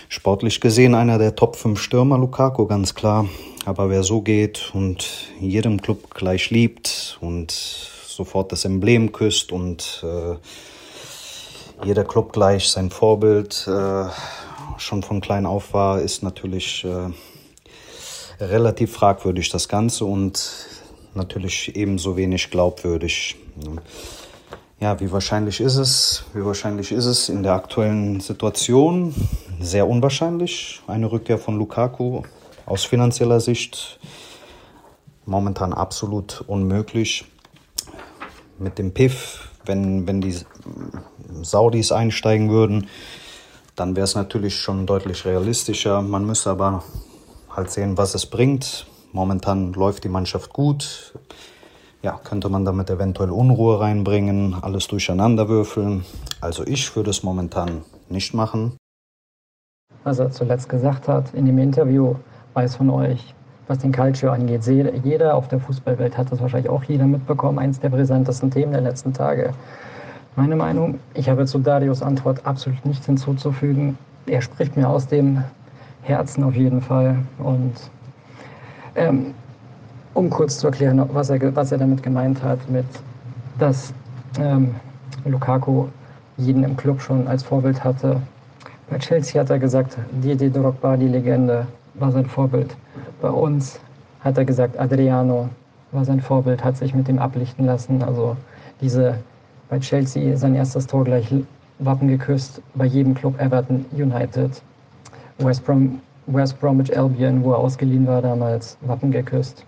Sportlich gesehen einer der Top 5 Stürmer, Lukaku, ganz klar. Aber wer so geht und jedem Club gleich liebt und sofort das Emblem küsst und äh, jeder Club gleich sein Vorbild äh, schon von klein auf war, ist natürlich äh, relativ fragwürdig das Ganze und natürlich ebenso wenig glaubwürdig. Ja, wie wahrscheinlich ist es? Wie wahrscheinlich ist es in der aktuellen Situation? Sehr unwahrscheinlich. Eine Rückkehr von Lukaku aus finanzieller Sicht momentan absolut unmöglich. Mit dem PIF, wenn, wenn die Saudis einsteigen würden, dann wäre es natürlich schon deutlich realistischer. Man müsste aber halt sehen, was es bringt. Momentan läuft die Mannschaft gut. Ja, könnte man damit eventuell Unruhe reinbringen, alles durcheinander würfeln. Also ich würde es momentan nicht machen. Was er zuletzt gesagt hat in dem Interview, weiß von euch, was den Calcio angeht. Jeder auf der Fußballwelt hat das wahrscheinlich auch jeder mitbekommen. Eines der brisantesten Themen der letzten Tage. Meine Meinung, ich habe zu Darius Antwort absolut nichts hinzuzufügen. Er spricht mir aus dem Herzen auf jeden Fall. Und ähm, um kurz zu erklären, was er, was er damit gemeint hat, mit dass ähm, Lukaku jeden im Club schon als Vorbild hatte. Bei Chelsea hat er gesagt, Didier Drogba, die Legende, war sein Vorbild. Bei uns hat er gesagt, Adriano war sein Vorbild, hat sich mit ihm ablichten lassen. Also diese bei Chelsea sein erstes Tor gleich Wappen geküsst, bei jedem Club Everton United. West, Brom, West Bromwich Albion, wo er ausgeliehen war damals, Wappen geküsst.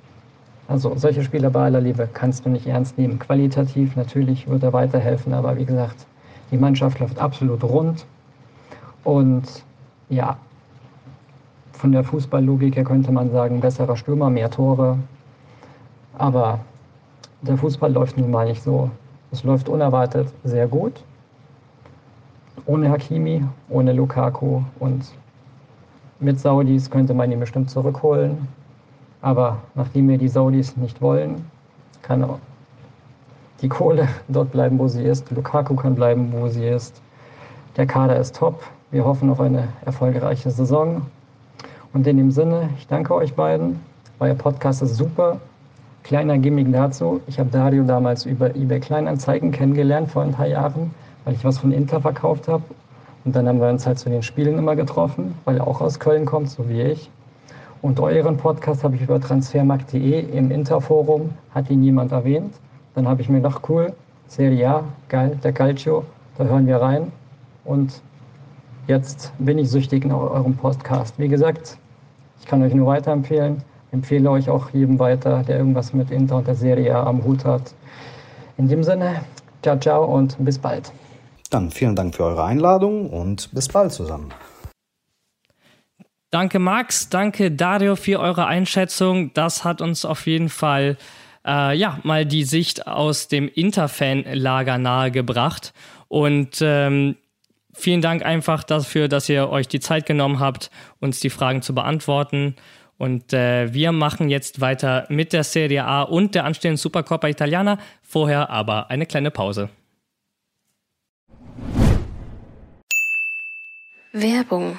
Also solche Spieler bei aller Liebe kannst du nicht ernst nehmen. Qualitativ natürlich wird er weiterhelfen, aber wie gesagt, die Mannschaft läuft absolut rund. Und ja, von der Fußballlogik her könnte man sagen, besserer Stürmer, mehr Tore. Aber der Fußball läuft nun mal nicht so. Es läuft unerwartet sehr gut. Ohne Hakimi, ohne Lukaku und mit Saudis könnte man ihn bestimmt zurückholen. Aber nachdem wir die Saudis nicht wollen, kann die Kohle dort bleiben, wo sie ist. Lukaku kann bleiben, wo sie ist. Der Kader ist top. Wir hoffen auf eine erfolgreiche Saison. Und in dem Sinne, ich danke euch beiden. Euer Podcast ist super. Kleiner Gimmick dazu. Ich habe Dario damals über eBay Kleinanzeigen kennengelernt vor ein paar Jahren, weil ich was von Inter verkauft habe und dann haben wir uns halt zu den Spielen immer getroffen, weil er auch aus Köln kommt, so wie ich. Und euren Podcast habe ich über transfermarkt.de im Interforum, hat ihn niemand erwähnt. Dann habe ich mir gedacht, cool, Serie A, geil, der Calcio, da hören wir rein. Und jetzt bin ich süchtig nach eurem Podcast. Wie gesagt, ich kann euch nur weiterempfehlen. Empfehle euch auch jedem weiter, der irgendwas mit Inter und der Serie A am Hut hat. In dem Sinne, ciao, ciao und bis bald. Dann vielen Dank für eure Einladung und bis bald zusammen. Danke Max, danke Dario für eure Einschätzung. Das hat uns auf jeden Fall äh, ja mal die Sicht aus dem Interfan-Lager nahegebracht. Und ähm, vielen Dank einfach dafür, dass ihr euch die Zeit genommen habt, uns die Fragen zu beantworten. Und äh, wir machen jetzt weiter mit der Serie A und der anstehenden Supercoppa Italiana. Vorher aber eine kleine Pause. Werbung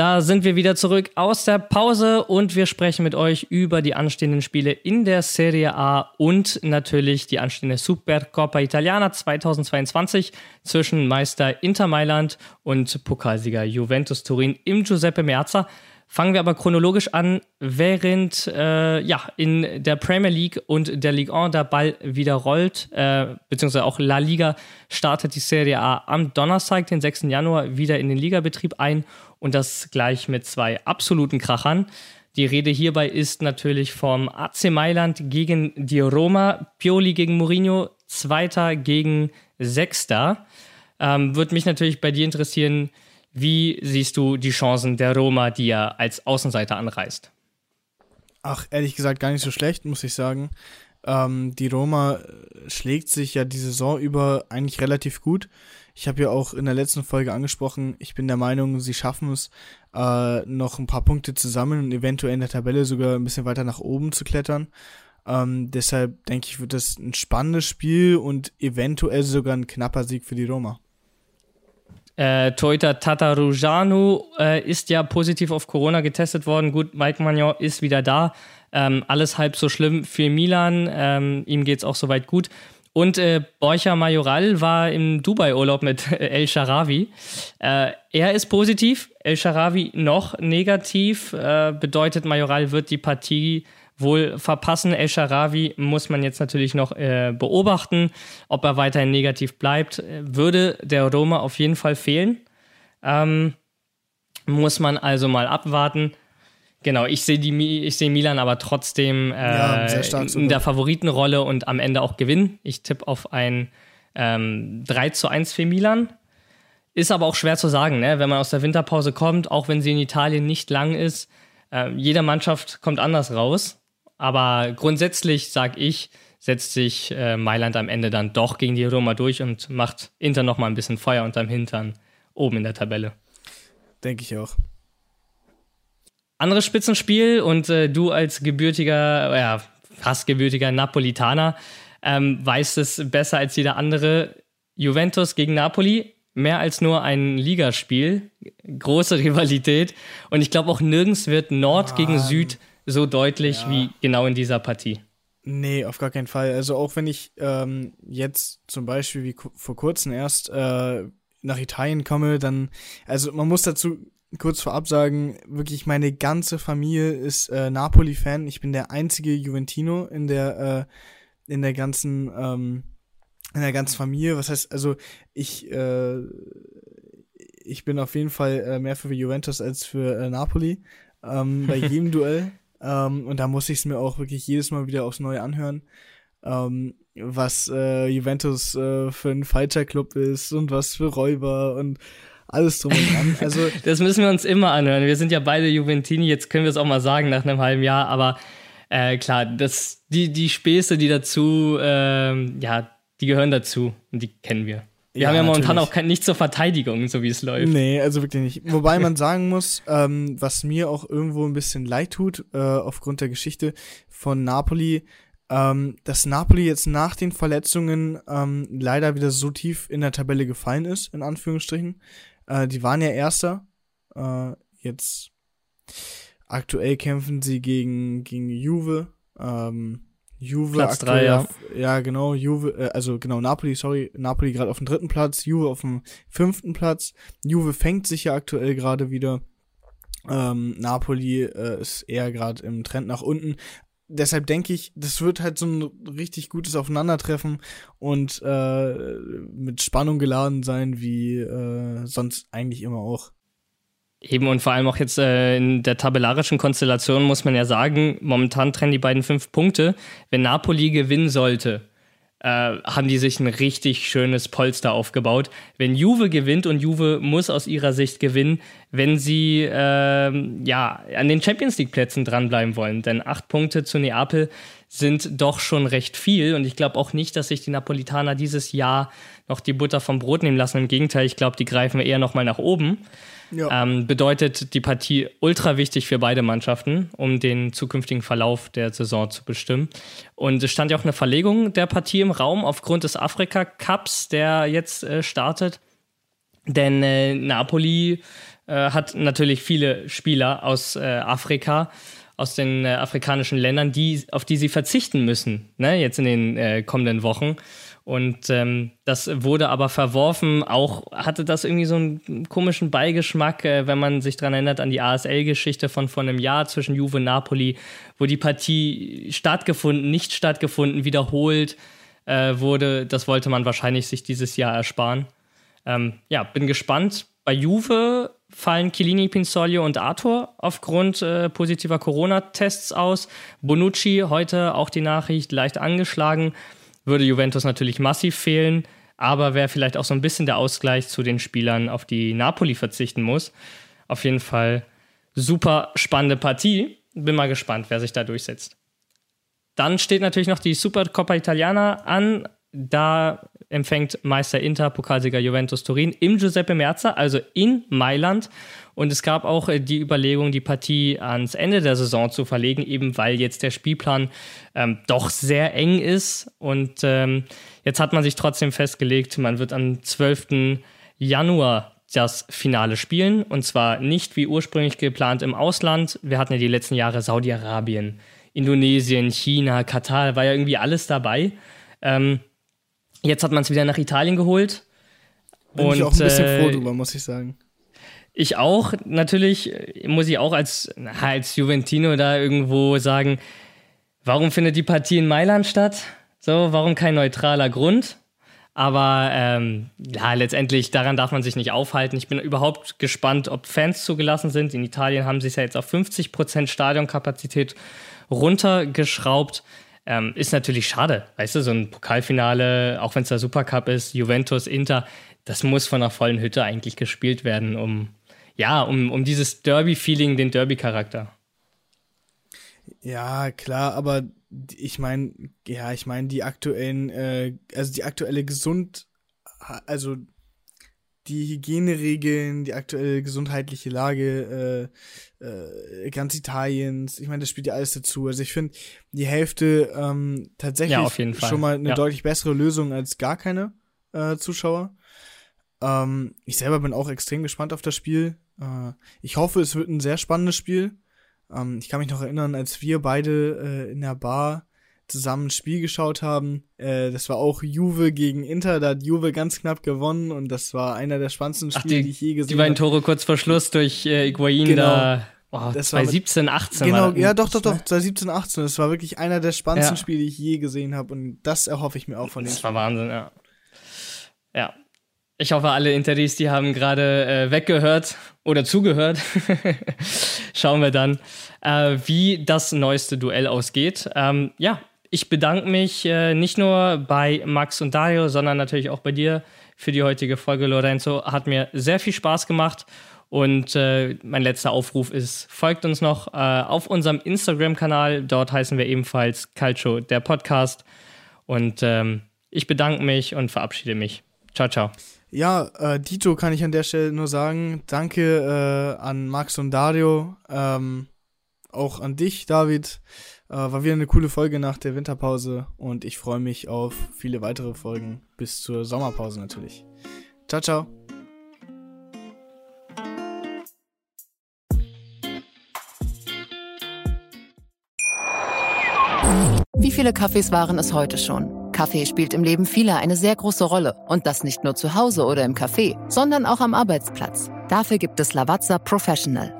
Da sind wir wieder zurück aus der Pause und wir sprechen mit euch über die anstehenden Spiele in der Serie A und natürlich die anstehende Supercoppa Italiana 2022 zwischen Meister Inter Mailand und Pokalsieger Juventus Turin im Giuseppe Meazza. Fangen wir aber chronologisch an, während äh, ja, in der Premier League und der Ligue 1 der Ball wieder rollt, äh, beziehungsweise auch La Liga startet die Serie A am Donnerstag, den 6. Januar, wieder in den Ligabetrieb ein und das gleich mit zwei absoluten Krachern. Die Rede hierbei ist natürlich vom AC Mailand gegen die Roma, Pioli gegen Mourinho, Zweiter gegen Sechster. Ähm, Würde mich natürlich bei dir interessieren, wie siehst du die Chancen der Roma, die er als Außenseiter anreist? Ach, ehrlich gesagt, gar nicht so schlecht, muss ich sagen. Ähm, die Roma schlägt sich ja die Saison über eigentlich relativ gut. Ich habe ja auch in der letzten Folge angesprochen, ich bin der Meinung, sie schaffen es, äh, noch ein paar Punkte zu sammeln und eventuell in der Tabelle sogar ein bisschen weiter nach oben zu klettern. Ähm, deshalb denke ich, wird das ein spannendes Spiel und eventuell sogar ein knapper Sieg für die Roma. Äh, Toyota Tatarujanu äh, ist ja positiv auf Corona getestet worden. Gut, Mike Magnon ist wieder da. Ähm, alles halb so schlimm für Milan. Ähm, ihm geht es auch soweit gut. Und äh, Borja Majoral war im Dubai-Urlaub mit El Sharawi. Äh, er ist positiv, El Sharawi noch negativ. Äh, bedeutet, Majoral wird die Partie wohl verpassen. El Sharawi muss man jetzt natürlich noch äh, beobachten, ob er weiterhin negativ bleibt. Würde der Roma auf jeden Fall fehlen. Ähm, muss man also mal abwarten. Genau, ich sehe sehe Milan aber trotzdem äh, ja, in der Favoritenrolle und am Ende auch gewinnen. Ich tippe auf ein ähm, 3 zu 1 für Milan. Ist aber auch schwer zu sagen, ne? wenn man aus der Winterpause kommt, auch wenn sie in Italien nicht lang ist. Äh, jede Mannschaft kommt anders raus. Aber grundsätzlich sage ich, setzt sich äh, Mailand am Ende dann doch gegen die Roma durch und macht Inter noch mal ein bisschen Feuer unterm Hintern oben in der Tabelle. Denke ich auch. Anderes Spitzenspiel und äh, du als gebürtiger, ja, fast gebürtiger Napolitaner ähm, weißt es besser als jeder andere. Juventus gegen Napoli, mehr als nur ein Ligaspiel, große Rivalität und ich glaube auch nirgends wird Nord Mann. gegen Süd so deutlich ja. wie genau in dieser Partie. Nee, auf gar keinen Fall. Also auch wenn ich ähm, jetzt zum Beispiel wie vor kurzem erst äh, nach Italien komme, dann, also man muss dazu kurz vorab sagen, wirklich meine ganze Familie ist äh, Napoli-Fan. Ich bin der einzige Juventino in der, äh, in der ganzen, ähm, in der ganzen Familie. Was heißt, also ich, äh, ich bin auf jeden Fall äh, mehr für Juventus als für äh, Napoli. Ähm, bei jedem Duell. Ähm, und da muss ich es mir auch wirklich jedes Mal wieder aufs Neue anhören, ähm, was äh, Juventus äh, für ein falscher Club ist und was für Räuber und alles drum und dran. Also das müssen wir uns immer anhören. Wir sind ja beide Juventini, jetzt können wir es auch mal sagen nach einem halben Jahr, aber äh, klar, das, die, die Späße, die dazu, ähm, ja, die gehören dazu und die kennen wir. Wir ja, haben ja momentan natürlich. auch kein, nicht zur Verteidigung, so wie es läuft. Nee, also wirklich nicht. Wobei man sagen muss, ähm, was mir auch irgendwo ein bisschen leid tut, äh, aufgrund der Geschichte von Napoli, ähm, dass Napoli jetzt nach den Verletzungen ähm, leider wieder so tief in der Tabelle gefallen ist, in Anführungsstrichen. Äh, die waren ja Erster. Äh, jetzt aktuell kämpfen sie gegen, gegen Juve. Ähm, Juve Platz drei, ja. ja, genau, Juve, äh, also genau, Napoli, sorry, Napoli gerade auf dem dritten Platz, Juve auf dem fünften Platz. Juve fängt sich ja aktuell gerade wieder. Ähm, Napoli äh, ist eher gerade im Trend nach unten. Deshalb denke ich, das wird halt so ein richtig gutes Aufeinandertreffen und äh, mit Spannung geladen sein, wie äh, sonst eigentlich immer auch. Eben und vor allem auch jetzt äh, in der tabellarischen Konstellation muss man ja sagen, momentan trennen die beiden fünf Punkte. Wenn Napoli gewinnen sollte, haben die sich ein richtig schönes Polster aufgebaut. Wenn Juve gewinnt und Juve muss aus ihrer Sicht gewinnen, wenn sie ähm, ja an den Champions League Plätzen dranbleiben wollen, denn acht Punkte zu Neapel sind doch schon recht viel und ich glaube auch nicht, dass sich die Napolitaner dieses Jahr noch die Butter vom Brot nehmen lassen. Im Gegenteil, ich glaube, die greifen eher noch mal nach oben. Ja. Ähm, bedeutet die Partie ultra wichtig für beide Mannschaften, um den zukünftigen Verlauf der Saison zu bestimmen. Und es stand ja auch eine Verlegung der Partie im Raum aufgrund des Afrika Cups, der jetzt äh, startet. Denn äh, Napoli äh, hat natürlich viele Spieler aus äh, Afrika aus den äh, afrikanischen Ländern, die, auf die sie verzichten müssen, ne, jetzt in den äh, kommenden Wochen. Und ähm, das wurde aber verworfen. Auch hatte das irgendwie so einen komischen Beigeschmack, äh, wenn man sich daran erinnert an die ASL-Geschichte von vor einem Jahr zwischen Juve und Napoli, wo die Partie stattgefunden, nicht stattgefunden, wiederholt äh, wurde. Das wollte man wahrscheinlich sich dieses Jahr ersparen. Ähm, ja, bin gespannt. Bei Juve fallen Chiellini, Pinsoglio und Arthur aufgrund äh, positiver Corona-Tests aus. Bonucci heute auch die Nachricht leicht angeschlagen. Würde Juventus natürlich massiv fehlen, aber wäre vielleicht auch so ein bisschen der Ausgleich zu den Spielern, auf die Napoli verzichten muss. Auf jeden Fall super spannende Partie. Bin mal gespannt, wer sich da durchsetzt. Dann steht natürlich noch die Supercoppa Italiana an. Da empfängt Meister Inter, Pokalsieger Juventus Turin im Giuseppe Merza, also in Mailand. Und es gab auch äh, die Überlegung, die Partie ans Ende der Saison zu verlegen, eben weil jetzt der Spielplan ähm, doch sehr eng ist. Und ähm, jetzt hat man sich trotzdem festgelegt, man wird am 12. Januar das Finale spielen. Und zwar nicht wie ursprünglich geplant im Ausland. Wir hatten ja die letzten Jahre Saudi-Arabien, Indonesien, China, Katar, war ja irgendwie alles dabei. Ähm, Jetzt hat man es wieder nach Italien geholt. Bin und, ich auch ein bisschen äh, froh drüber, muss ich sagen. Ich auch, natürlich muss ich auch als, als Juventino da irgendwo sagen, warum findet die Partie in Mailand statt? So, warum kein neutraler Grund? Aber ähm, ja, letztendlich daran darf man sich nicht aufhalten. Ich bin überhaupt gespannt, ob Fans zugelassen sind. In Italien haben sie es ja jetzt auf 50% Stadionkapazität runtergeschraubt. Ähm, ist natürlich schade, weißt du, so ein Pokalfinale, auch wenn es der Supercup ist, Juventus, Inter, das muss von einer vollen Hütte eigentlich gespielt werden, um, ja, um, um dieses Derby-Feeling, den Derby-Charakter. Ja, klar, aber ich meine, ja, ich meine, die aktuellen, äh, also die aktuelle Gesund, also die Hygieneregeln, die aktuelle gesundheitliche Lage äh, äh, ganz Italiens, ich meine, das spielt ja alles dazu. Also ich finde die Hälfte ähm, tatsächlich ja, schon mal eine ja. deutlich bessere Lösung als gar keine äh, Zuschauer. Ähm, ich selber bin auch extrem gespannt auf das Spiel. Äh, ich hoffe, es wird ein sehr spannendes Spiel. Ähm, ich kann mich noch erinnern, als wir beide äh, in der Bar zusammen ein Spiel geschaut haben. Äh, das war auch Juve gegen Inter. Da hat Juve ganz knapp gewonnen und das war einer der spannendsten Spiele, die, die, ich je gesehen habe. Die beiden Tore kurz vor Schluss durch äh, Higuain genau. da. Oh, das 2017, 18. Genau, ja, doch, doch, doch, 2017, 18. Das war wirklich einer der spannendsten ja. Spiele, die ich je gesehen habe und das erhoffe ich mir auch von dem. Das war Wahnsinn, ja. Ja. Ich hoffe, alle Interis, die haben gerade äh, weggehört oder zugehört. Schauen wir dann, äh, wie das neueste Duell ausgeht. Ähm, ja, ich bedanke mich äh, nicht nur bei Max und Dario, sondern natürlich auch bei dir für die heutige Folge, Lorenzo. Hat mir sehr viel Spaß gemacht. Und äh, mein letzter Aufruf ist, folgt uns noch äh, auf unserem Instagram-Kanal. Dort heißen wir ebenfalls Calcio, der Podcast. Und ähm, ich bedanke mich und verabschiede mich. Ciao, ciao. Ja, äh, Dito kann ich an der Stelle nur sagen. Danke äh, an Max und Dario. Ähm, auch an dich, David. Äh, war wieder eine coole Folge nach der Winterpause und ich freue mich auf viele weitere Folgen bis zur Sommerpause natürlich. Ciao, ciao. Wie viele Kaffees waren es heute schon? Kaffee spielt im Leben vieler eine sehr große Rolle. Und das nicht nur zu Hause oder im Café, sondern auch am Arbeitsplatz. Dafür gibt es Lavazza Professional.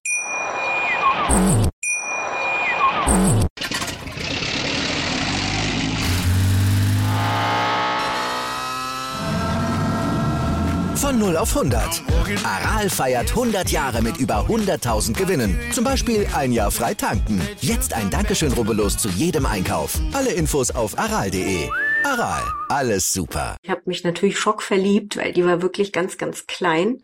0 auf 100. Aral feiert 100 Jahre mit über 100.000 Gewinnen. Zum Beispiel ein Jahr frei tanken. Jetzt ein Dankeschön, rubbellos zu jedem Einkauf. Alle Infos auf aral.de. Aral, alles super. Ich habe mich natürlich schockverliebt, weil die war wirklich ganz, ganz klein.